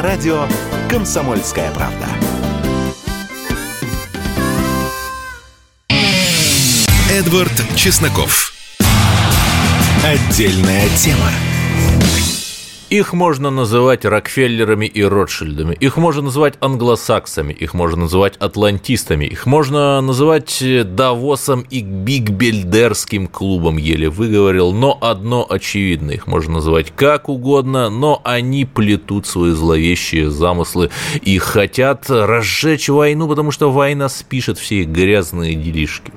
радио «Комсомольская правда». Эдвард Чесноков. Отдельная тема. Их можно называть Рокфеллерами и Ротшильдами, их можно называть англосаксами, их можно называть атлантистами, их можно называть Давосом и Бигбельдерским клубом, еле выговорил, но одно очевидно, их можно называть как угодно, но они плетут свои зловещие замыслы и хотят разжечь войну, потому что война спишет все их грязные делишки.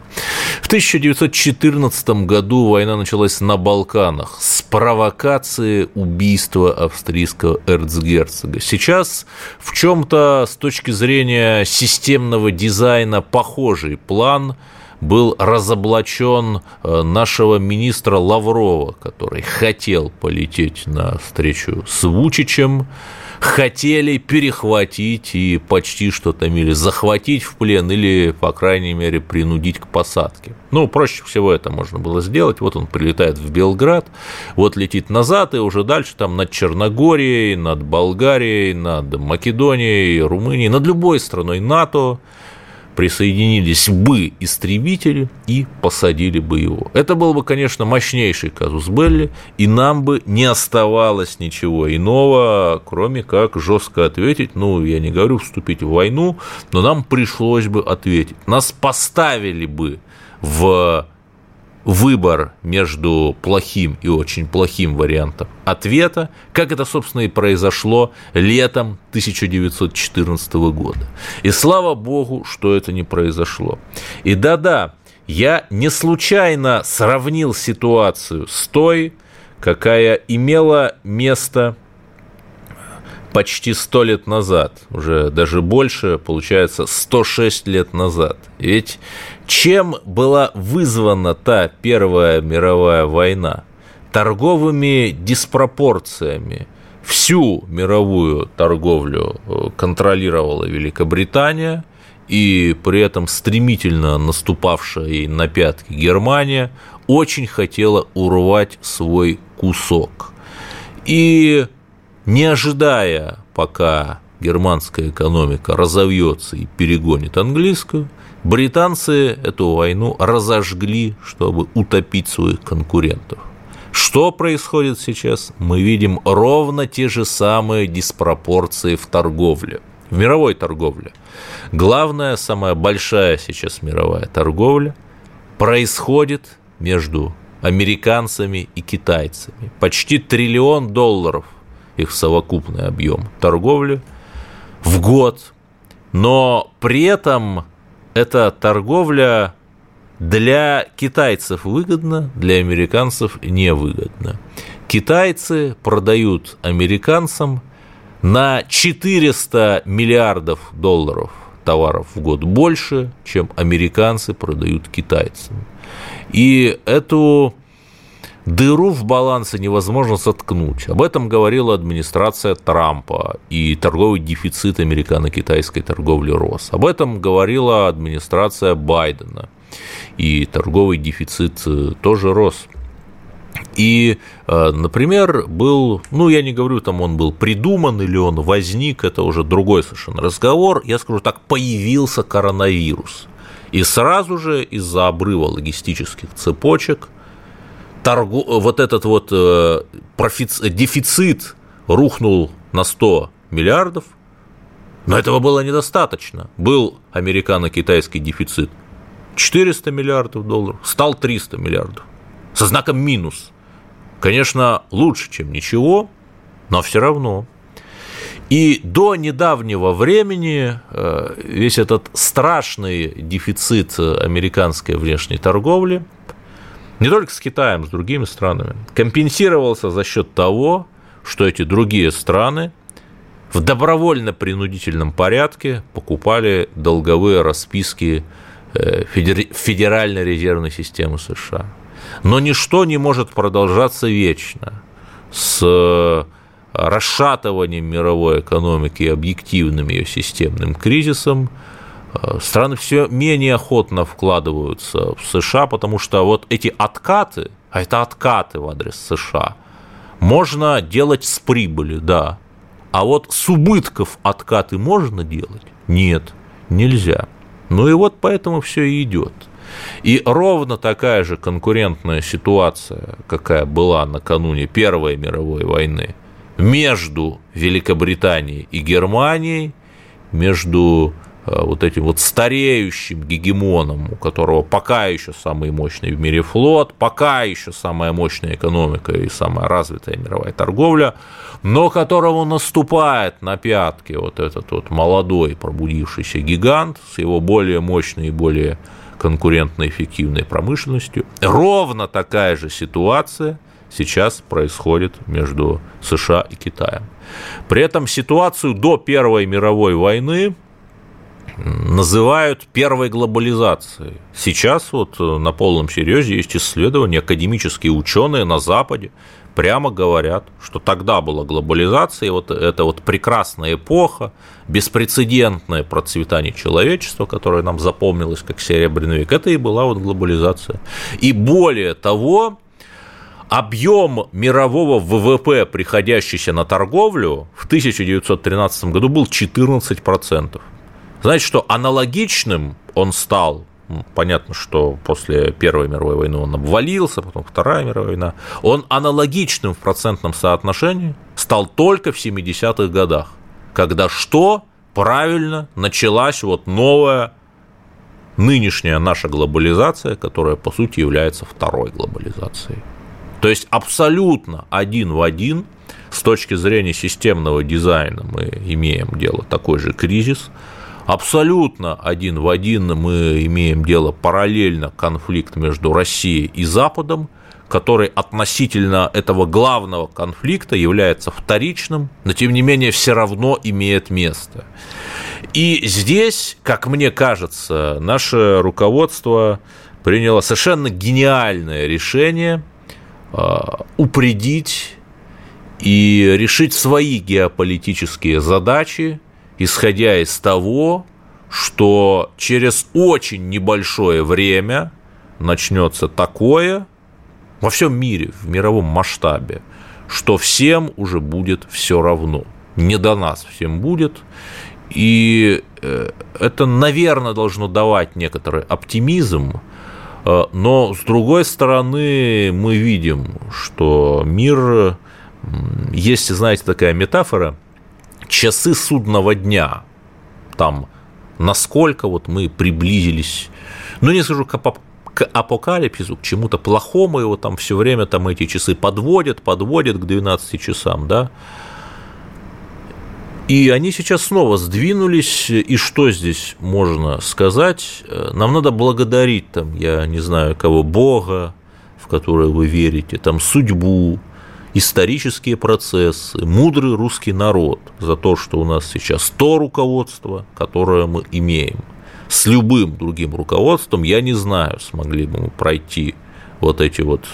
В 1914 году война началась на Балканах. С провокации убийства великого австрийского эрцгерцога. Сейчас в чем-то с точки зрения системного дизайна похожий план был разоблачен э, нашего министра Лаврова, который хотел полететь на встречу с Вучичем, хотели перехватить и почти что там или захватить в плен, или, по крайней мере, принудить к посадке. Ну, проще всего это можно было сделать. Вот он прилетает в Белград, вот летит назад, и уже дальше там над Черногорией, над Болгарией, над Македонией, Румынией, над любой страной НАТО присоединились бы истребители и посадили бы его. Это был бы, конечно, мощнейший казус Белли, и нам бы не оставалось ничего иного, кроме как жестко ответить, ну, я не говорю вступить в войну, но нам пришлось бы ответить. Нас поставили бы в выбор между плохим и очень плохим вариантом ответа, как это, собственно, и произошло летом 1914 года. И слава богу, что это не произошло. И да-да, я не случайно сравнил ситуацию с той, какая имела место почти сто лет назад, уже даже больше, получается, 106 лет назад. Ведь чем была вызвана та Первая мировая война? Торговыми диспропорциями. Всю мировую торговлю э, контролировала Великобритания, и при этом стремительно наступавшая ей на пятки Германия очень хотела урвать свой кусок. И не ожидая, пока германская экономика разовьется и перегонит английскую, британцы эту войну разожгли, чтобы утопить своих конкурентов. Что происходит сейчас? Мы видим ровно те же самые диспропорции в торговле, в мировой торговле. Главная, самая большая сейчас мировая торговля происходит между американцами и китайцами. Почти триллион долларов их совокупный объем торговли в год, но при этом эта торговля для китайцев выгодна, для американцев невыгодна. Китайцы продают американцам на 400 миллиардов долларов товаров в год больше, чем американцы продают китайцам. И эту Дыру в балансе невозможно соткнуть. Об этом говорила администрация Трампа, и торговый дефицит американо-китайской торговли рос. Об этом говорила администрация Байдена, и торговый дефицит э, тоже рос. И, э, например, был, ну, я не говорю, там он был придуман или он возник, это уже другой совершенно разговор, я скажу так, появился коронавирус. И сразу же из-за обрыва логистических цепочек торгу, вот этот вот э, профиц, дефицит рухнул на 100 миллиардов, но этого было недостаточно. Был американо-китайский дефицит 400 миллиардов долларов, стал 300 миллиардов. Со знаком минус. Конечно, лучше, чем ничего, но все равно. И до недавнего времени э, весь этот страшный дефицит американской внешней торговли – не только с Китаем, с другими странами, компенсировался за счет того, что эти другие страны в добровольно-принудительном порядке покупали долговые расписки э, Федеральной резервной системы США. Но ничто не может продолжаться вечно с э, расшатыванием мировой экономики и объективным ее системным кризисом – страны все менее охотно вкладываются в США, потому что вот эти откаты, а это откаты в адрес США, можно делать с прибыли, да, А вот с убытков откаты можно делать? Нет, нельзя. Ну и вот поэтому все и идет. И ровно такая же конкурентная ситуация, какая была накануне Первой мировой войны, между Великобританией и Германией, между э, вот этим вот стареющим гегемоном, у которого пока еще самый мощный в мире флот, пока еще самая мощная экономика и самая развитая мировая торговля, но которому наступает на пятки вот этот вот молодой пробудившийся гигант с его более мощной и более конкурентно эффективной промышленностью. Ровно такая же ситуация сейчас происходит между США и Китаем. При этом ситуацию до Первой мировой войны называют первой глобализацией. Сейчас вот на полном серьезе есть исследования, академические ученые на Западе прямо говорят, что тогда была глобализация, и вот эта вот прекрасная эпоха, беспрецедентное процветание человечества, которое нам запомнилось как Серебряный век, это и была вот глобализация. И более того, объем мирового ВВП, приходящийся на торговлю, в 1913 году был 14%. Знаете, что аналогичным он стал понятно, что после Первой мировой войны он обвалился, потом Вторая мировая война, он аналогичным в процентном соотношении стал только в 70-х годах, когда что? Правильно, началась вот новая нынешняя наша глобализация, которая, по сути, является второй глобализацией. То есть абсолютно один в один с точки зрения системного дизайна мы имеем дело такой же кризис – абсолютно один в один мы имеем дело параллельно конфликт между Россией и Западом, который относительно этого главного конфликта является вторичным, но тем не менее все равно имеет место. И здесь, как мне кажется, наше руководство приняло совершенно гениальное решение а, упредить и решить свои геополитические задачи исходя из того, что через очень небольшое время начнется такое во всем мире, в мировом масштабе, что всем уже будет все равно. Не до нас всем будет. И э, это, наверное, должно давать некоторый оптимизм, э, но с другой стороны мы видим, что мир, есть, знаете, такая метафора, часы судного дня, там, насколько вот мы приблизились, ну, не скажу к, к апокалипсису, к чему-то плохому, его там все время там эти часы подводят, подводят к 12 часам, да, и они сейчас снова сдвинулись, и что здесь можно сказать? Нам надо благодарить, там, я не знаю кого, Бога, в которое вы верите, там, судьбу, исторические процессы, мудрый русский народ за то, что у нас сейчас то руководство, которое мы имеем. С любым другим руководством, я не знаю, смогли бы мы пройти вот эти вот,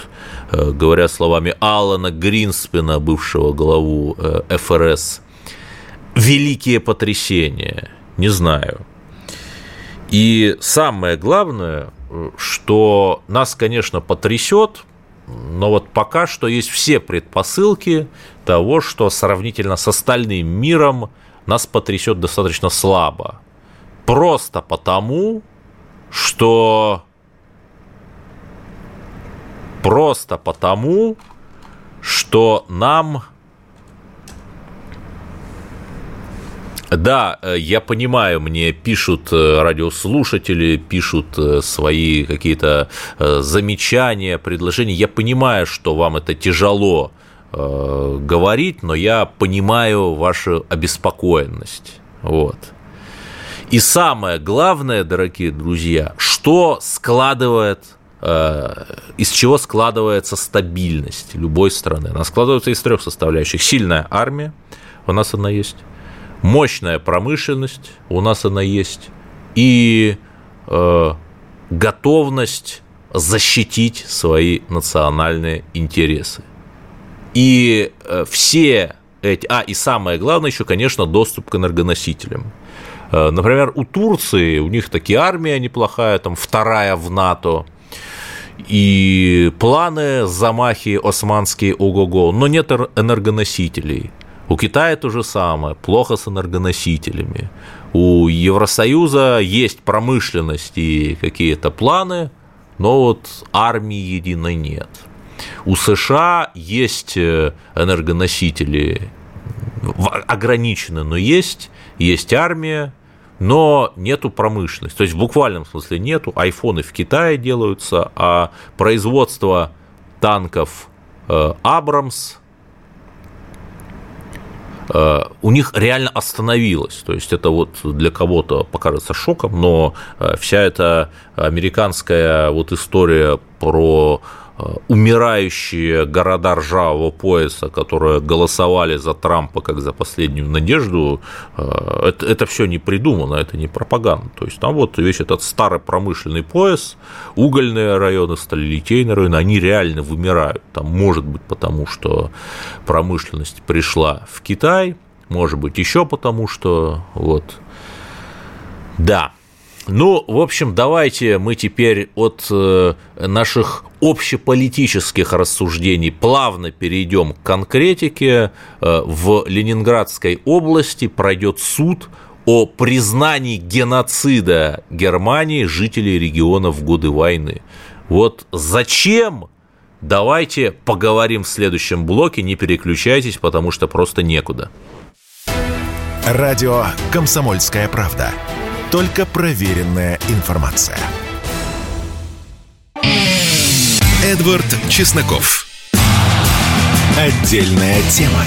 э, говоря словами Алана Гринспена, бывшего главу э, ФРС, великие потрясения, не знаю. И самое главное, э, что нас, конечно, потрясет, но вот пока что есть все предпосылки того, что сравнительно с остальным миром нас потрясет достаточно слабо. Просто потому, что... Просто потому, что нам Да, э, я понимаю, мне пишут э, радиослушатели, пишут э, свои какие-то замечания, предложения. Я понимаю, что вам это тяжело говорить, но я понимаю вашу обеспокоенность. Вот. И самое главное, дорогие друзья, что складывает из чего складывается стабильность любой страны. Она складывается из трех составляющих. Сильная армия, у нас она есть мощная промышленность, у нас она есть, и э, готовность защитить свои национальные интересы. И э, все эти... А, и самое главное еще, конечно, доступ к энергоносителям. Э, например, у Турции, у них таки армия неплохая, там вторая в НАТО, и планы, замахи османские ого-го, но нет энергоносителей. У Китая то же самое, плохо с энергоносителями. У Евросоюза есть промышленность и какие-то планы, но вот армии единой нет. У США есть э, энергоносители ограничены, но есть, есть армия, но нету промышленности. То есть в буквальном смысле нету. Айфоны в Китае делаются, а производство танков э, Абрамс у них реально остановилось. То есть это вот для кого-то покажется шоком, но э, вся эта американская вот история про Э, умирающие города ржавого пояса, которые голосовали за Трампа как за последнюю надежду, э, это, это все не придумано, это не пропаганда. То есть там вот весь этот старый промышленный пояс, угольные районы, сталелитейные районы, они реально вымирают. Там может быть потому, что промышленность пришла в Китай, может быть еще потому, что вот да, ну, в общем, давайте мы теперь от э, наших общеполитических рассуждений плавно перейдем к конкретике. Э, в Ленинградской области пройдет суд о признании геноцида Германии жителей региона в годы войны. Вот зачем? Давайте поговорим в следующем блоке, не переключайтесь, потому что просто некуда. Радио «Комсомольская правда». Только проверенная информация. Эдвард Чесноков. Отдельная тема.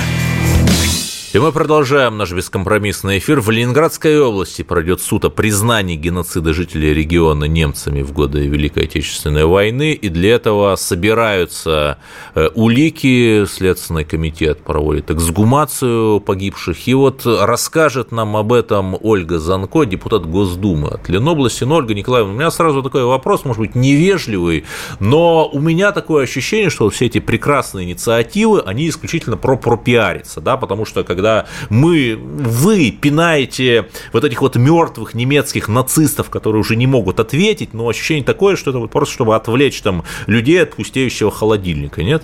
И мы продолжаем наш бескомпромиссный эфир. В Ленинградской области пройдет суд о признании геноцида жителей региона немцами в годы Великой Отечественной войны. И для этого собираются э, улики. Следственный комитет проводит эксгумацию погибших. И вот расскажет нам об этом Ольга Занко, депутат Госдумы от Ленобласти. Но, Ольга Николаевна, у меня сразу такой вопрос, может быть, невежливый, но у меня такое ощущение, что все эти прекрасные инициативы, они исключительно про пропиариться, да, потому что когда когда мы, вы пинаете вот этих вот мертвых немецких нацистов, которые уже не могут ответить, но ощущение такое, что это вот просто чтобы отвлечь там людей от пустеющего холодильника, нет?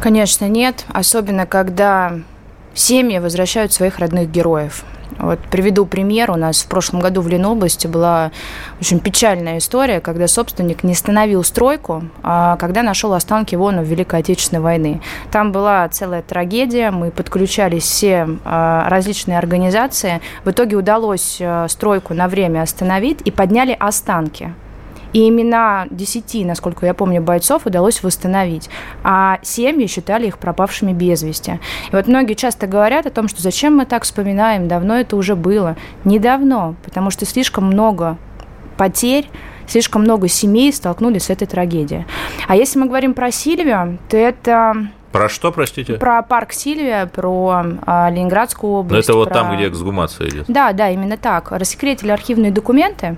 Конечно, нет. Особенно, когда семьи возвращают своих родных героев. Вот приведу пример. У нас в прошлом году в Ленобласти была очень печальная история, когда собственник не остановил стройку, а когда нашел останки воинов Великой Отечественной войны. Там была целая трагедия, мы подключались все а, различные организации. В итоге удалось а, стройку на время остановить и подняли останки. И имена десяти, насколько я помню, бойцов удалось восстановить. А семьи считали их пропавшими без вести. И вот многие часто говорят о том, что зачем мы так вспоминаем, давно это уже было. Недавно, потому что слишком много потерь, слишком много семей столкнулись с этой трагедией. А если мы говорим про Сильвию, то это про что, простите? Про парк Сильвия, про а, Ленинградскую область. Но это вот про... там, где эксгумация идет. Да, да, именно так. Рассекретили архивные документы,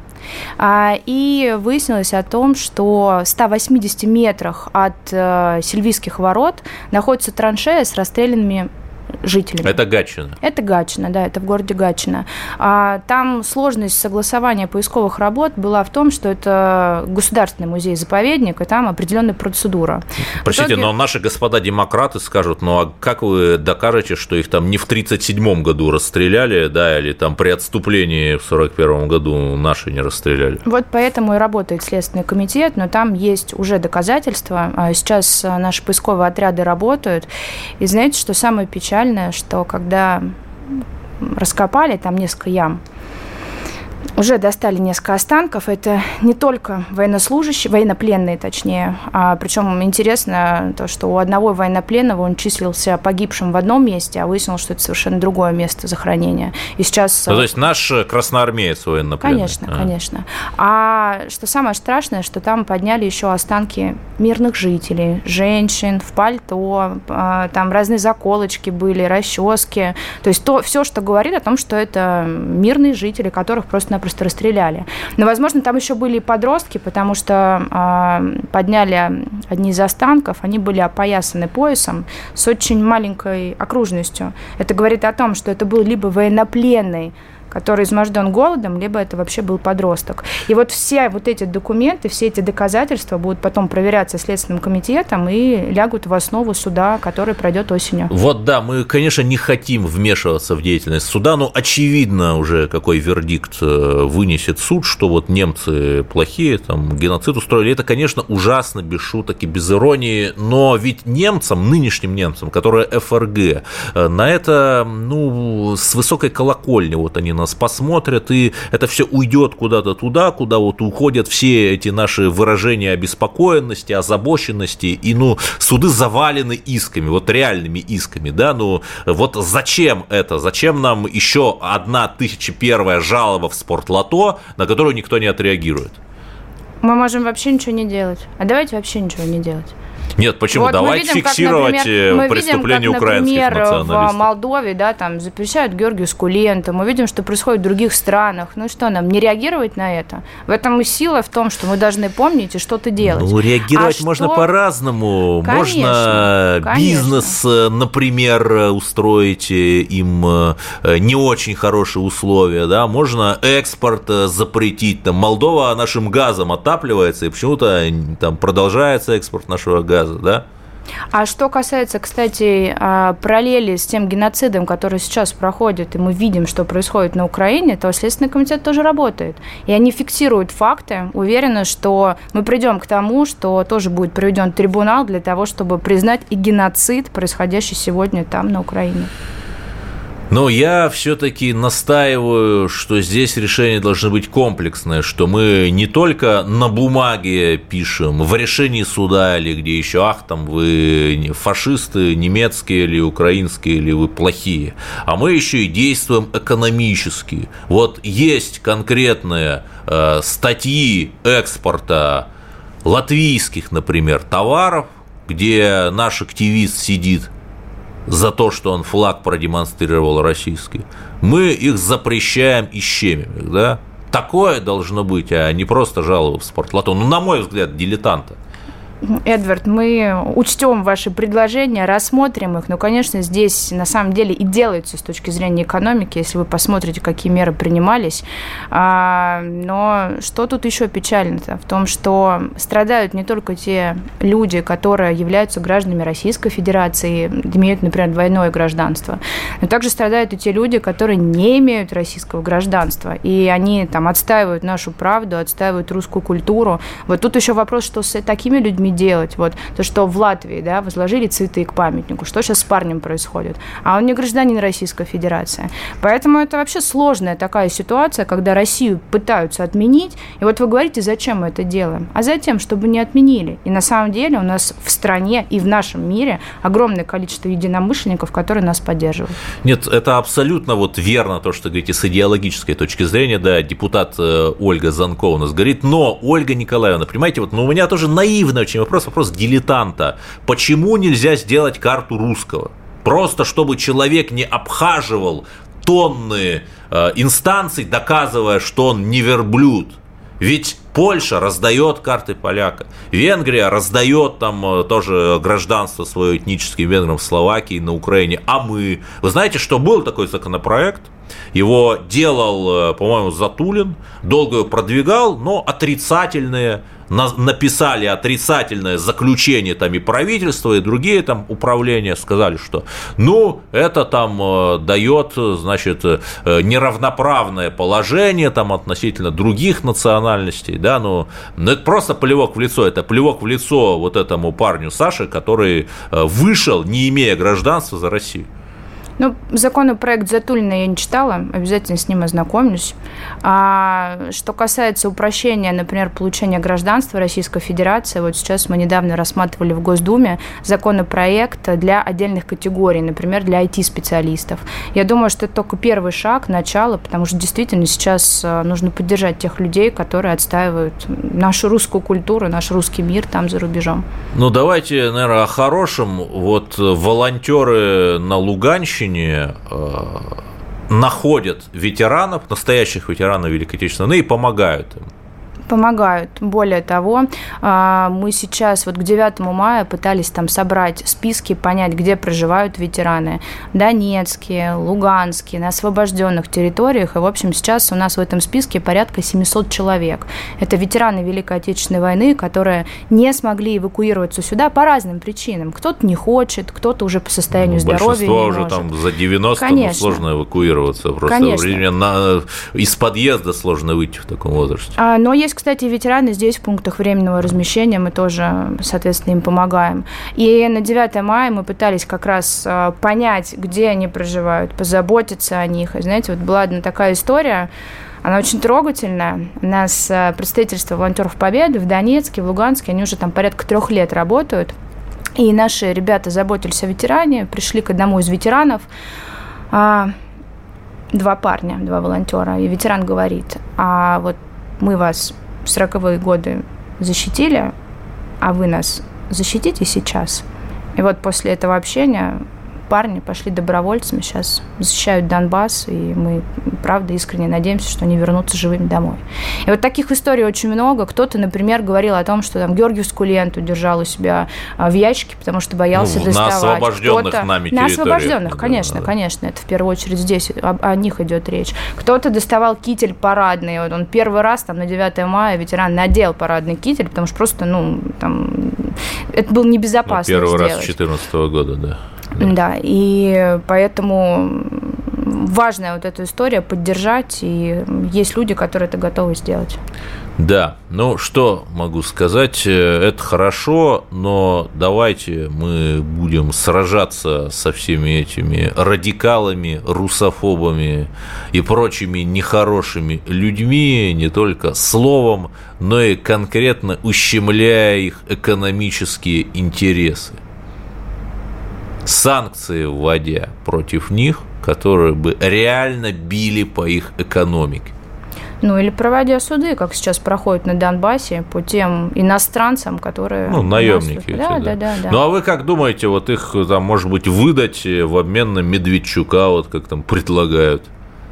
а, и выяснилось о том, что в 180 метрах от а, Сильвийских ворот находится траншея с расстрелянными жителями. Это Гатчина? Это Гатчина, да, это в городе Гатчина. А, там сложность согласования поисковых работ была в том, что это государственный музей-заповедник, и там определенная процедура. Простите, итоге... но наши господа демократы скажут, ну а как вы докажете, что их там не в 1937 году расстреляли, да, или там при отступлении в 1941 году наши не расстреляли? Вот поэтому и работает Следственный комитет, но там есть уже доказательства. А сейчас наши поисковые отряды работают. И знаете, что самое печальное? Печальное, что когда раскопали там несколько ям, уже достали несколько останков. Это не только военнослужащие, военнопленные точнее. А, причем интересно то, что у одного военнопленного он числился погибшим в одном месте, а выяснилось, что это совершенно другое место захоронения. И сейчас... Ну, то есть наш красноармеец военнопленный? Конечно, а. конечно. А что самое страшное, что там подняли еще останки мирных жителей, женщин в пальто, а, там разные заколочки были, расчески. То есть то, все, что говорит о том, что это мирные жители, которых просто просто расстреляли. Но, возможно, там еще были и подростки, потому что э, подняли одни из останков, они были опоясаны поясом с очень маленькой окружностью. Это говорит о том, что это был либо военнопленный который изможден голодом, либо это вообще был подросток. И вот все вот эти документы, все эти доказательства будут потом проверяться Следственным комитетом и лягут в основу суда, который пройдет осенью. Вот да, мы, конечно, не хотим вмешиваться в деятельность суда, но очевидно уже, какой вердикт э, вынесет суд, что вот немцы плохие, там, геноцид устроили. Это, конечно, ужасно, без шуток и без иронии, но ведь немцам, нынешним немцам, которые ФРГ, э, на это, ну, с высокой колокольни вот они нас посмотрят, и это все уйдет куда-то туда, куда вот уходят все эти наши выражения обеспокоенности, озабоченности, и, ну, суды завалены исками, вот реальными исками, да, ну, вот зачем это, зачем нам еще одна тысяча первая жалоба в спортлото, на которую никто не отреагирует? Мы можем вообще ничего не делать. А давайте вообще ничего не делать. Нет, почему? Вот Давайте видим, фиксировать как, например, э, преступления как, украинских например, в Молдове, да, там запрещают Георгиевскую ленту. Мы видим, что происходит в других странах. Ну что нам, не реагировать на это? В этом и сила в том, что мы должны помнить и что-то делать. Ну, реагировать а можно что... по-разному. Можно конечно. бизнес, э, например, устроить э, им не очень хорошие условия, да, можно экспорт запретить. Там Молдова нашим газом отапливается, и почему-то там продолжается экспорт нашего газа газа, да? А что касается, кстати, а, параллели с тем геноцидом, который сейчас проходит, и мы видим, что происходит на Украине, то Следственный комитет тоже работает. И они фиксируют факты. Уверена, что мы придем к тому, что тоже будет проведен трибунал для того, чтобы признать и геноцид, происходящий сегодня там, на Украине. Но я все-таки настаиваю, что здесь решение должно быть комплексное, что мы не только на бумаге пишем, в решении суда или где еще, ах, там вы фашисты, немецкие или украинские, или вы плохие, а мы еще и действуем экономически. Вот есть конкретные э, статьи экспорта латвийских, например, товаров, где наш активист сидит за то, что он флаг продемонстрировал российский, мы их запрещаем и щемим их, да? Такое должно быть, а не просто жалобы в спортлото. Ну, на мой взгляд, дилетанта. Эдвард, мы учтем ваши предложения, рассмотрим их. Но, конечно, здесь на самом деле и делается с точки зрения экономики, если вы посмотрите, какие меры принимались. А, но что тут еще печально-то? В том, что страдают не только те люди, которые являются гражданами Российской Федерации, имеют, например, двойное гражданство, но также страдают и те люди, которые не имеют российского гражданства. И они там отстаивают нашу правду, отстаивают русскую культуру. Вот тут еще вопрос, что с такими людьми людьми делать. Вот то, что в Латвии, да, возложили цветы к памятнику. Что сейчас с парнем происходит? А он не гражданин Российской Федерации. Поэтому это вообще сложная такая ситуация, когда Россию пытаются отменить. И вот вы говорите, зачем мы это делаем? А затем, чтобы не отменили. И на самом деле у нас в стране и в нашем мире огромное количество единомышленников, которые нас поддерживают. Нет, это абсолютно вот верно то, что говорите с идеологической точки зрения. Да, депутат э, Ольга Занкова у нас говорит, но Ольга Николаевна, понимаете, вот ну, у меня тоже наивно очень вопрос, вопрос дилетанта. Почему нельзя сделать карту русского? Просто чтобы человек не обхаживал тонны э, инстанций, доказывая, что он не верблюд. Ведь Польша раздает карты поляка, Венгрия раздает там э, тоже гражданство свое этническим венграм в Словакии, на Украине, а мы... Вы знаете, что был такой законопроект, его делал, э, по-моему, Затулин, долго продвигал, но отрицательные написали отрицательное заключение там и правительство, и другие там управления сказали, что ну, это там э, дает, значит, э, неравноправное положение там относительно других национальностей, да, ну, ну, это просто плевок в лицо, это плевок в лицо вот этому парню Саше, который э, вышел, не имея гражданства за Россию. Ну, законопроект Затулина я не читала, обязательно с ним ознакомлюсь. А что касается упрощения, например, получения гражданства Российской Федерации, вот сейчас мы недавно рассматривали в Госдуме законопроект для отдельных категорий, например, для IT-специалистов. Я думаю, что это только первый шаг, начало, потому что действительно сейчас э, нужно поддержать тех людей, которые отстаивают нашу русскую культуру, наш русский мир там за рубежом. Ну, давайте, наверное, о хорошем. Вот волонтеры на Луганщине женщине э, находят ветеранов, настоящих ветеранов Великой Отечественной войны и помогают им. Помогают. Более того, а, мы сейчас вот к 9 мая пытались там собрать списки, понять, где проживают ветераны. Донецкие, Луганские, на освобожденных территориях. И, в общем, сейчас у нас в этом списке порядка 700 человек. Это ветераны Великой Отечественной войны, которые не смогли эвакуироваться сюда по разным причинам. Кто-то не хочет, кто-то уже по состоянию ну, здоровья не уже может. там за 90 ну, сложно эвакуироваться. Просто Конечно. на, из подъезда сложно выйти в таком возрасте. А, но есть, кстати, ветераны здесь в пунктах временного размещения. Мы тоже, соответственно, им помогаем. И на 9 мая мы пытались как раз а, понять, где они проживают, позаботиться о них. И, знаете, вот была одна такая история, она очень трогательная. У нас а, представительство волонтеров Победы в Донецке, в Луганске, они уже там порядка трех лет работают. И наши ребята заботились о ветеране, пришли к одному из ветеранов, а, два парня, два волонтера, и ветеран говорит, а вот мы вас в 40-е годы защитили, а вы нас защитите сейчас. И вот после этого общения парни пошли добровольцами, сейчас защищают Донбасс, и мы, правда, искренне надеемся, что они вернутся живыми домой. И вот таких историй очень много. Кто-то, например, говорил о том, что там Георгиевскую ленту держал у себя а, в ящике, потому что боялся ну, доставать. На освобожденных нами На освобожденных, конечно, да. конечно. Это в первую очередь здесь о, о них идет речь. Кто-то доставал китель парадный. Вот он первый раз там на 9 мая ветеран надел парадный китель, потому что просто, ну, там, это было небезопасно ну, первый сделать. раз с 2014 года, да. Да, и поэтому важная вот эта история поддержать, и есть люди, которые это готовы сделать. Да, ну что могу сказать, э, это хорошо, но давайте мы будем сражаться со всеми этими радикалами, русофобами и прочими нехорошими людьми, не только словом, но и конкретно ущемляя их экономические интересы санкции вводя против них, которые бы реально били по их экономике. Ну, или проводя суды, как сейчас проходят на Донбассе, по тем иностранцам, которые... Ну, наемники. Эти, да, да, да, да. Ну, а вы как думаете, вот их, там, может быть, выдать в обмен на Медведчука, вот как там предлагают?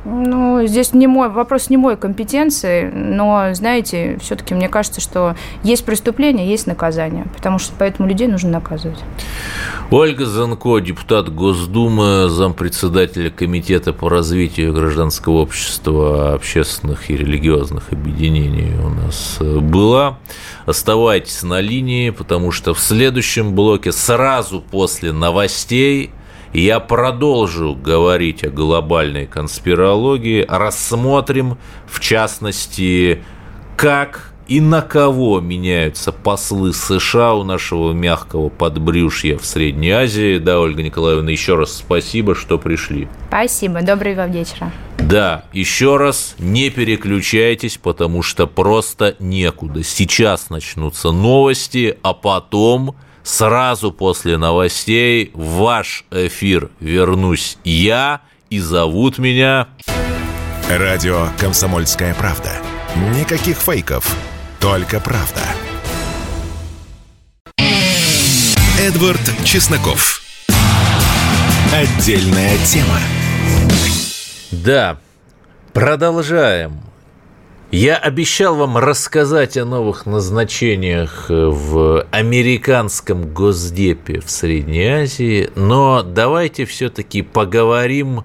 Ну, здесь не мой вопрос не мой компетенции, но, знаете, все-таки мне кажется, что есть преступление, есть наказание, потому что поэтому людей нужно наказывать. Ольга Занко, депутат Госдумы, зампредседателя Комитета по развитию гражданского общества, общественных и религиозных объединений у нас была. Оставайтесь на линии, потому что в следующем блоке сразу после новостей – я продолжу говорить о глобальной конспирологии, рассмотрим, в частности, как и на кого меняются послы США у нашего мягкого подбрюшья в Средней Азии. Да, Ольга Николаевна, еще раз спасибо, что пришли. Спасибо, доброго вам вечера. Да, еще раз не переключайтесь, потому что просто некуда. Сейчас начнутся новости, а потом Сразу после новостей в ваш эфир вернусь я, и зовут меня... Радио «Комсомольская правда». Никаких фейков, только правда. Эдвард Чесноков. Отдельная тема. Да, продолжаем я обещал вам рассказать о новых назначениях в американском госдепе в Средней Азии, но давайте все-таки поговорим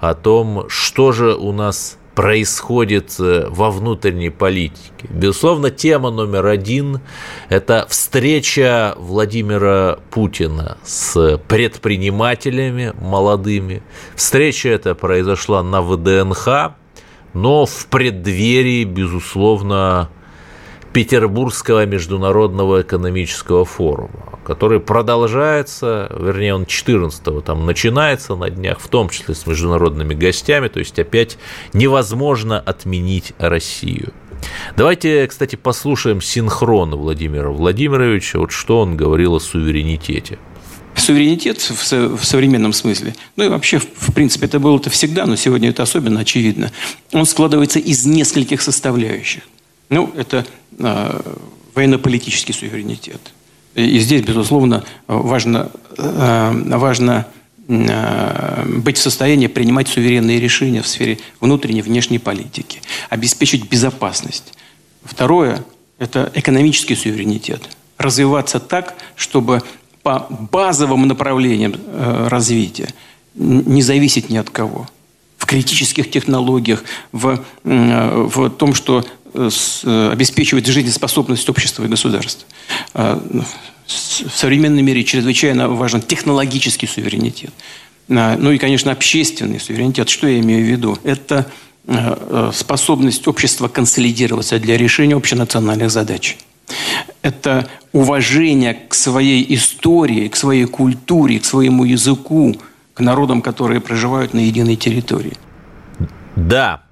о том, что же у нас происходит во внутренней политике. Безусловно, тема номер один – это встреча Владимира Путина с предпринимателями молодыми. Встреча эта произошла на ВДНХ, но в преддверии, безусловно, Петербургского международного экономического форума, который продолжается, вернее, он 14-го там начинается на днях, в том числе с международными гостями, то есть опять невозможно отменить Россию. Давайте, кстати, послушаем синхрон Владимира Владимировича, вот что он говорил о суверенитете – суверенитет в, современном смысле, ну и вообще, в принципе, это было это всегда, но сегодня это особенно очевидно, он складывается из нескольких составляющих. Ну, это э, военно-политический суверенитет. И здесь, безусловно, важно, э, важно э, быть в состоянии принимать суверенные решения в сфере внутренней и внешней политики, обеспечить безопасность Второе – это экономический суверенитет. Развиваться так, чтобы по базовым направлениям э, развития не зависеть ни от кого. В критических технологиях, в, э, в том, что обеспечивает жизнеспособность общества и государства. В современном мире чрезвычайно важен технологический суверенитет. Ну и, конечно, общественный суверенитет. Что я имею в виду? Это Э, э, способность общества консолидироваться для решения общенациональных задач. Это уважение к своей истории, к своей культуре, к своему языку, к народам, которые проживают на единой территории. Да.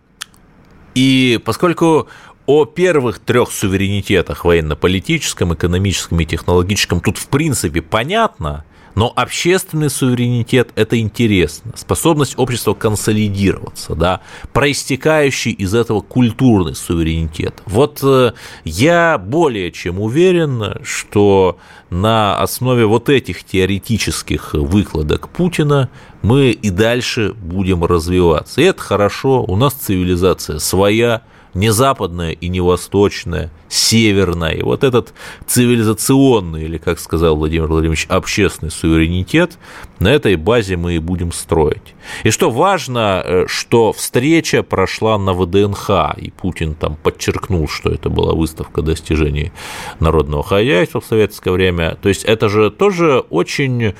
И поскольку о первых трех суверенитетах военно-политическом, экономическом и технологическом тут в принципе понятно – но общественный суверенитет – это интересно. Способность общества консолидироваться, да, проистекающий из этого культурный суверенитет. Вот э, я более чем уверен, что на основе вот этих теоретических выкладок Путина мы и дальше будем развиваться. И это хорошо, у нас цивилизация своя – не западная и не восточная, северная. И вот этот цивилизационный, или, как сказал Владимир Владимирович, общественный суверенитет, на этой базе мы и будем строить. И что важно, э, что встреча прошла на ВДНХ, и Путин там подчеркнул, что это была выставка достижений народного хозяйства в советское время. То есть это же тоже очень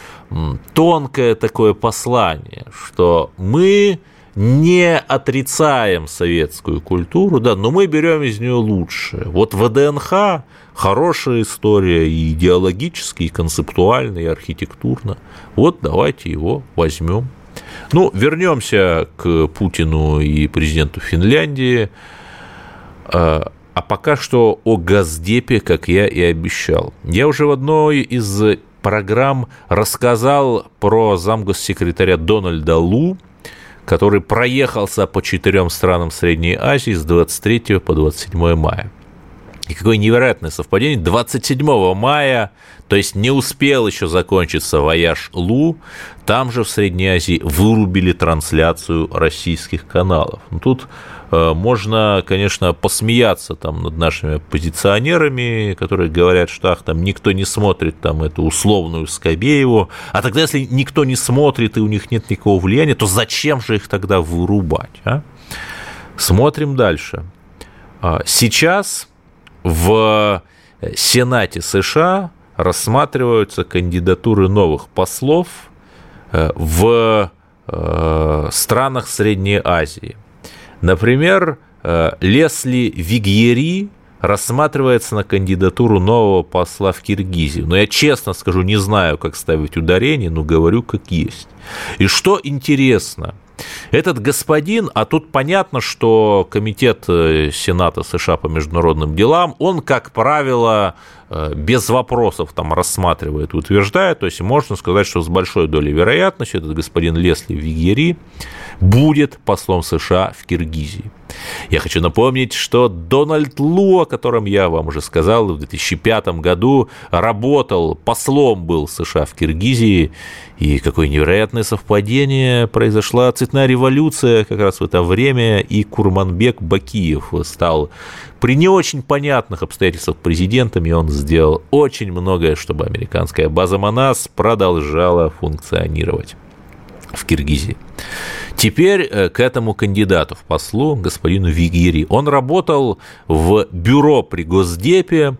тонкое такое послание, что мы не отрицаем советскую культуру, да, но мы берем из нее лучшее. Вот ВДНХ хорошая история и идеологически, и концептуально, и архитектурно. Вот давайте его возьмем. Ну, вернемся к Путину и президенту Финляндии. А, пока что о Газдепе, как я и обещал. Я уже в одной из программ рассказал про замгоссекретаря Дональда Лу, который проехался по четырем странам Средней Азии с 23 по 27 мая. И какое невероятное совпадение. 27 мая, то есть не успел еще закончиться вояж Лу, там же в Средней Азии вырубили трансляцию российских каналов. Ну, тут Э, можно, конечно, посмеяться там над нашими позиционерами, которые говорят, что ах, там никто не смотрит там эту условную Скобееву, а тогда, если никто не смотрит и у них нет никакого влияния, то зачем же их тогда вырубать? А? Смотрим дальше. А, сейчас в Сенате США рассматриваются кандидатуры новых послов э, в э, странах Средней Азии – Например, э, Лесли Вигьери рассматривается на кандидатуру нового посла в Киргизию. Но я честно скажу, не знаю, как ставить ударение, но говорю, как есть. И что интересно, этот господин, а тут понятно, что Комитет э, Сената США по международным делам, он, как правило, без вопросов там рассматривает и утверждает, то есть можно сказать, что с большой долей вероятности этот господин Лесли Вигери будет послом США в Киргизии. Я хочу напомнить, что Дональд Лу, о котором я вам уже сказал, в 2005 году работал, послом был США в Киргизии, и какое невероятное совпадение, произошла цветная революция как раз в это время, и Курманбек Бакиев стал при не очень понятных обстоятельствах президентом, и он сделал очень многое, чтобы американская база Манас продолжала функционировать в Киргизии. Теперь э, к этому кандидату в послу, господину Вигири. Он работал в бюро при Госдепе,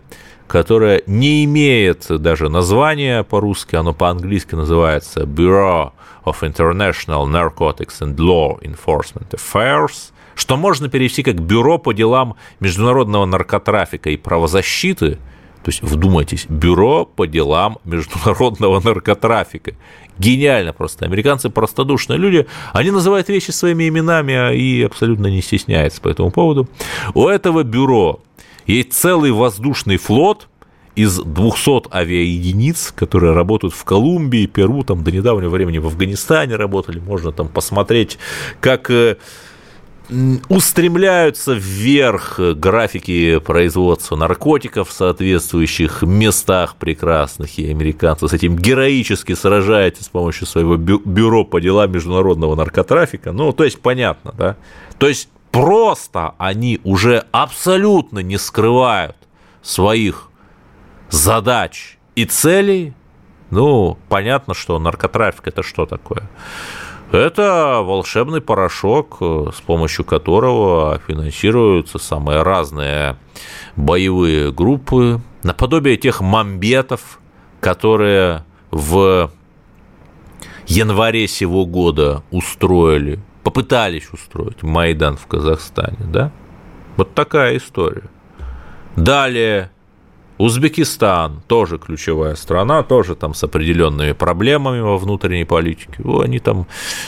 которое не имеет даже названия по-русски, оно по-английски называется Bureau of International Narcotics and Law Enforcement Affairs, что можно перевести как Бюро по делам международного наркотрафика и правозащиты, то есть, вдумайтесь, Бюро по делам международного наркотрафика. Гениально просто. Американцы простодушные люди, они называют вещи своими именами а и абсолютно не стесняются по этому поводу. У этого бюро есть целый воздушный флот из 200 авиаединиц, которые работают в Колумбии, Перу, там до недавнего времени в Афганистане работали. Можно там посмотреть, как э, устремляются вверх графики производства наркотиков в соответствующих местах прекрасных, и американцы с этим героически сражаются с помощью своего бюро по делам международного наркотрафика. Ну, то есть, понятно, да? То есть, просто они уже абсолютно не скрывают своих задач и целей, ну, понятно, что наркотрафик – это что такое? Это волшебный порошок, с помощью которого финансируются самые разные боевые группы, наподобие тех мамбетов, которые в январе сего года устроили, попытались устроить Майдан в Казахстане, да? Вот такая история. Далее Узбекистан тоже ключевая страна, тоже там с определенными проблемами во внутренней политике. О, они там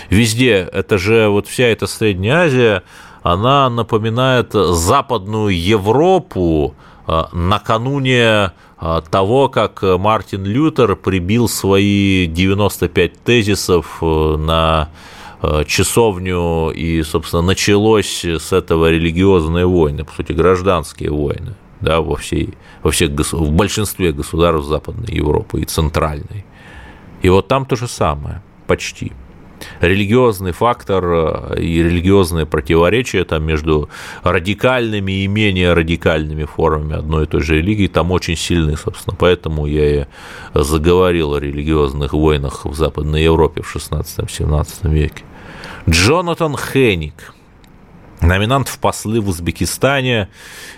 везде, это же вот вся эта Средняя Азия, она напоминает Западную Европу а, накануне а, того, как Мартин Лютер прибил свои 95 тезисов э, на э, часовню, и, собственно, началось с этого религиозные войны, по сути, гражданские войны да, во, всей, во всех, в большинстве государств Западной Европы и Центральной. И вот там то же самое, почти. Религиозный фактор э, и религиозные противоречия там между радикальными и менее радикальными формами одной и той же религии там очень сильны, собственно. Поэтому я и заговорил о религиозных войнах в Западной Европе в 16-17 веке. Джонатан Хенник – Номинант в послы в Узбекистане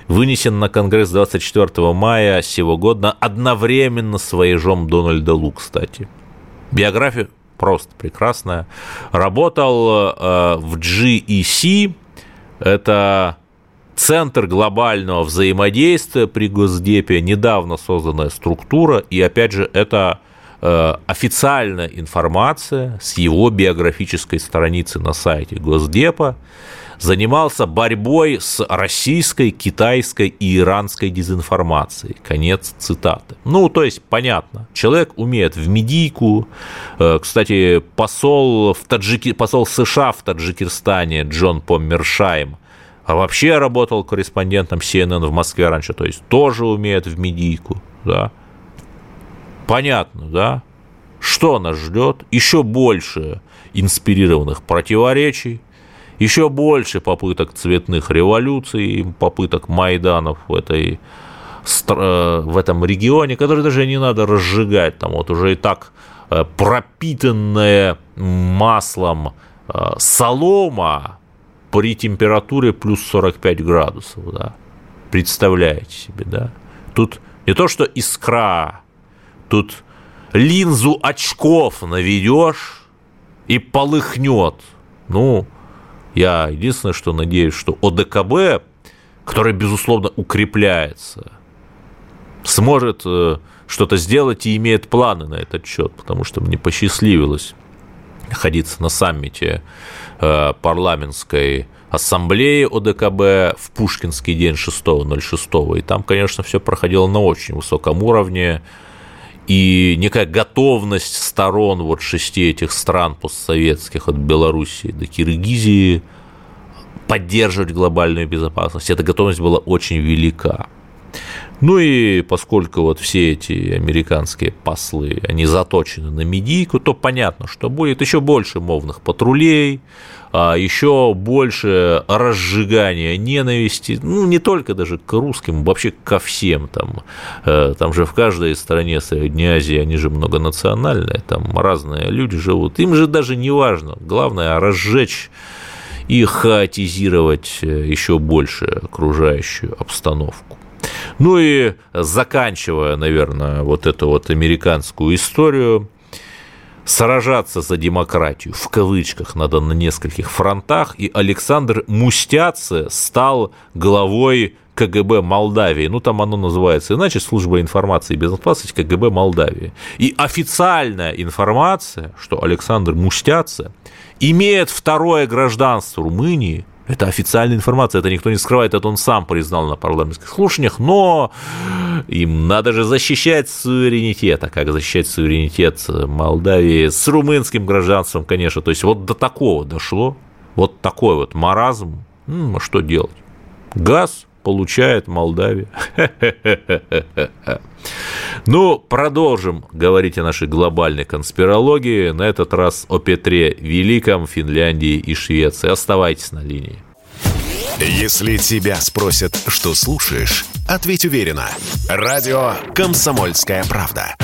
вынесен на Конгресс 24 мая сего года одновременно с воежом Дональда Лу, кстати. Биография просто прекрасная. Работал э, в GEC, это Центр глобального взаимодействия при Госдепе, недавно созданная структура, и опять же это э, официальная информация с его биографической страницы на сайте Госдепа занимался борьбой с российской, китайской и иранской дезинформацией. Конец цитаты. Ну, то есть, понятно, человек умеет в медийку. Э, кстати, посол, в Таджики... посол США в Таджикистане Джон Поммершайм вообще работал корреспондентом CNN в Москве раньше, то есть тоже умеет в медийку, да. Понятно, да? Что нас ждет? Еще больше инспирированных противоречий, еще больше попыток цветных революций, попыток Майданов в этой э, в этом регионе, который даже не надо разжигать, там вот уже и так э, пропитанная маслом э, солома при температуре плюс 45 градусов, да, представляете себе, да, тут не то, что искра, тут линзу очков наведешь и полыхнет, ну, я единственное, что надеюсь, что ОДКБ, который, безусловно, укрепляется, сможет э, что-то сделать и имеет планы на этот счет, потому что мне посчастливилось находиться на саммите э, парламентской ассамблеи ОДКБ в Пушкинский день 6.06. И там, конечно, все проходило на очень высоком уровне и некая готовность сторон вот шести этих стран постсоветских, от Белоруссии до Киргизии, поддерживать глобальную безопасность. Эта готовность была очень велика. Ну и поскольку вот все эти американские послы, они заточены на медийку, то понятно, что будет еще больше мовных патрулей, еще больше разжигания ненависти, ну, не только даже к русским, вообще ко всем там. Э, там же в каждой стране Средней Азии, они же многонациональные, там разные люди живут. Им же даже не важно. Главное – разжечь и хаотизировать э, еще больше окружающую обстановку. Ну и заканчивая, наверное, вот эту вот американскую историю, сражаться за демократию, в кавычках, надо на нескольких фронтах, и Александр Мустяце стал главой КГБ Молдавии, ну там оно называется иначе, служба информации и безопасности КГБ Молдавии. И официальная информация, что Александр Мустяце имеет второе гражданство Румынии, это официальная информация, это никто не скрывает, это он сам признал на парламентских слушаниях, но им надо же защищать суверенитет, а как защищать суверенитет Молдавии с румынским гражданством, конечно, то есть вот до такого дошло, вот такой вот маразм, ну, что делать? Газ получает Молдавия. Ну, продолжим говорить о нашей глобальной конспирологии, на этот раз о Петре Великом, Финляндии и Швеции. Оставайтесь на линии. Если тебя спросят, что слушаешь, ответь уверенно. Радио «Комсомольская правда».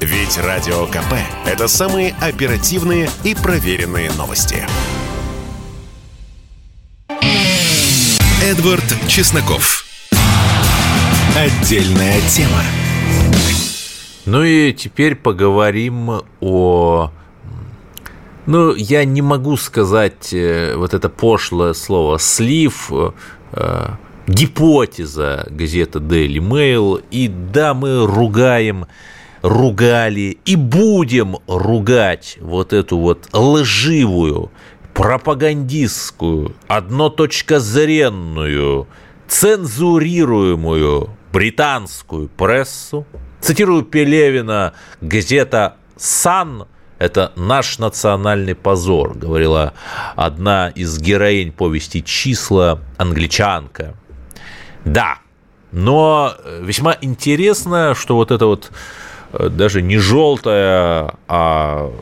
Ведь Радио КП – это самые оперативные и проверенные новости. Эдвард Чесноков. Отдельная тема. Ну и теперь поговорим о... Ну, я не могу сказать э, вот это пошлое слово «слив», э, гипотеза газеты Daily Mail. И да, мы ругаем, ругали и будем ругать вот эту вот лживую, пропагандистскую, одноточкозренную, цензурируемую британскую прессу – Цитирую Пелевина, газета «Сан» – это наш национальный позор, говорила одна из героинь повести «Числа» англичанка. Да, но весьма интересно, что вот это вот э, даже не желтая, а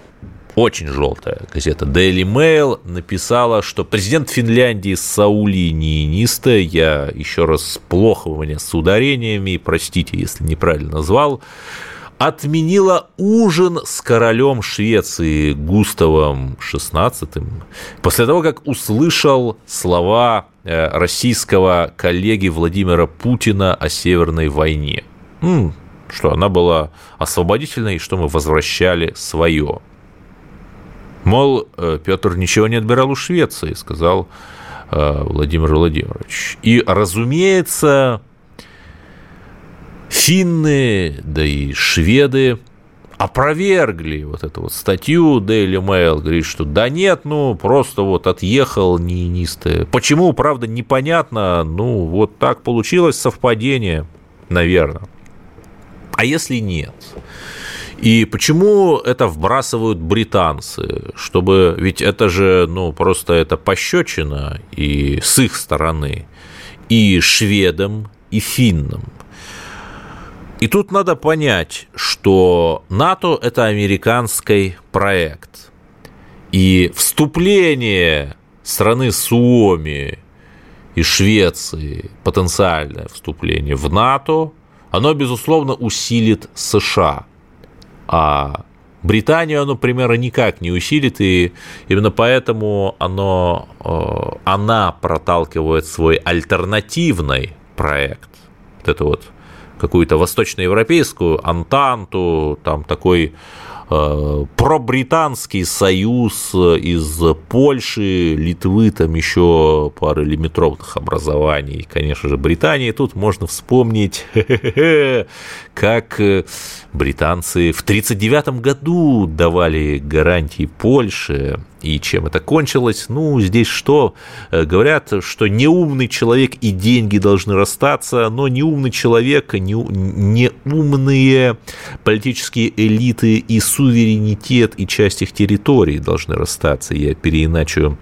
очень желтая газета Daily Mail написала, что президент Финляндии Саули Ниинисте, я еще раз плохо у меня с ударениями, простите, если неправильно назвал, отменила ужин с королем Швеции Густавом XVI после того, как услышал слова э, российского коллеги Владимира Путина о Северной войне. Что она была освободительной, и что мы возвращали свое. Мол, э, Петр ничего не отбирал у Швеции, сказал э, Владимир Владимирович. И, разумеется, финны, да и шведы опровергли вот эту вот статью Daily Mail, говорит, что да нет, ну, просто вот отъехал ниинисты. Почему, правда, непонятно, ну, вот так получилось совпадение, наверное. А если нет? И почему это вбрасывают британцы? Чтобы, ведь это же, ну, просто это пощечина и с их стороны, и шведам, и финнам. И тут надо понять, что НАТО – это американский проект. И вступление страны Суоми и Швеции, потенциальное вступление в НАТО, оно, безусловно, усилит США – а Британию оно, например, никак не усилит, и именно поэтому оно, э, она проталкивает свой альтернативный проект. Вот это вот какую-то восточноевропейскую антанту, там такой пробританский союз из Польши, Литвы, там еще пары лимитровых образований, конечно же, Британии. Тут можно вспомнить, как британцы в 1939 году давали гарантии Польше и чем это кончилось? Ну, здесь что? Э, говорят, что неумный человек и деньги должны расстаться, но неумный человек, не, неумные политические элиты и суверенитет и часть их территории должны расстаться. Я переиначу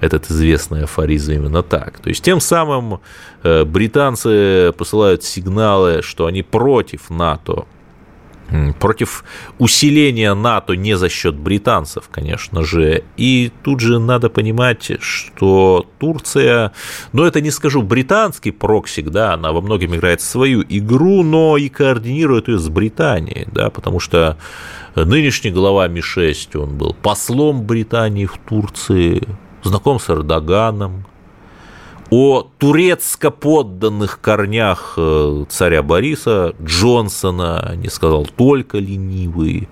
этот известный афоризм именно так. То есть тем самым э, британцы посылают сигналы, что они против НАТО, против усиления НАТО не за счет британцев, конечно же. И тут же надо понимать, что Турция, ну это не скажу британский прокси, да, она во многом играет свою игру, но и координирует ее с Британией, да, потому что нынешний глава Ми-6, он был послом Британии в Турции, знаком с Эрдоганом, о турецко-подданных корнях э, царя Бориса Джонсона, не сказал только ленивый.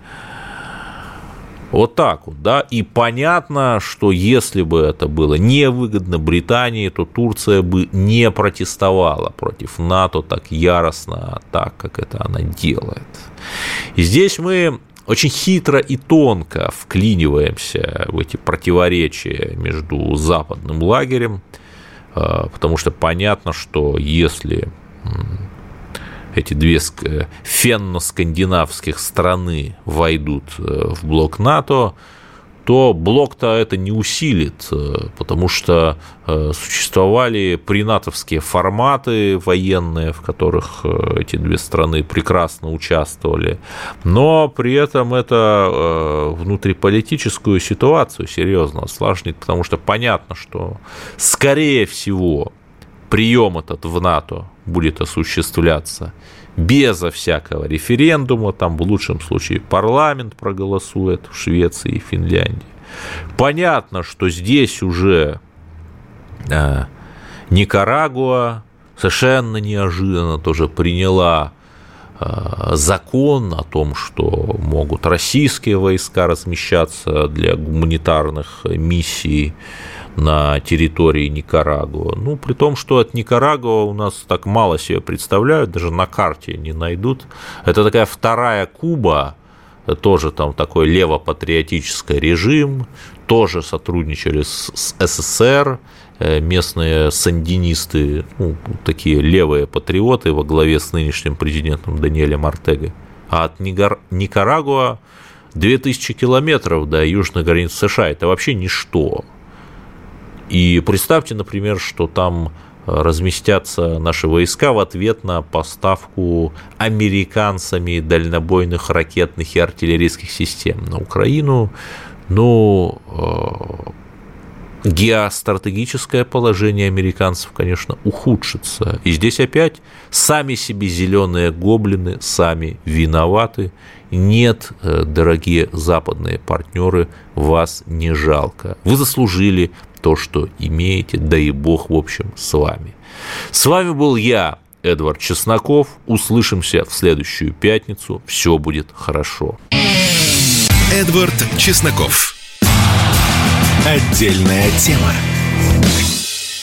Вот так вот, да, и понятно, что если бы это было невыгодно Британии, то Турция бы не протестовала против НАТО так яростно, так, как это она делает. И здесь мы очень хитро и тонко вклиниваемся в эти противоречия между западным лагерем а, потому что понятно, что если эти две фенно-скандинавских страны войдут э, в блок НАТО, то блок-то это не усилит, э, потому что э, существовали принатовские форматы военные, в которых э, эти две страны прекрасно участвовали, но при этом это внутриполитическую ситуацию серьезно осложнит, потому что понятно, что скорее всего прием этот в НАТО будет осуществляться безо всякого референдума, там в лучшем случае парламент проголосует в Швеции и Финляндии. Понятно, что здесь уже э, Никарагуа совершенно неожиданно тоже приняла закон о том, что могут российские войска размещаться для гуманитарных миссий на территории Никарагуа. Ну, при том, что от Никарагуа у нас так мало себе представляют, даже на карте не найдут. Это такая вторая Куба, тоже там такой левопатриотический режим, тоже сотрудничали с, СССР, э, местные сандинисты, ну, такие левые патриоты во главе с нынешним президентом Даниэлем Артегой. А от Никарагуа 2000 километров до южной границы США – это вообще ничто. И представьте, например, что там разместятся наши войска в ответ на поставку американцами дальнобойных ракетных и артиллерийских систем на Украину. Ну, э, геостратегическое положение американцев, конечно, ухудшится. И здесь опять сами себе зеленые гоблины, сами виноваты. Нет, э, дорогие западные партнеры, вас не жалко. Вы заслужили то, что имеете, да и Бог, в общем, с вами. С вами был я, Эдвард Чесноков. Услышимся в следующую пятницу. Все будет хорошо. Эдвард Чесноков. Отдельная тема.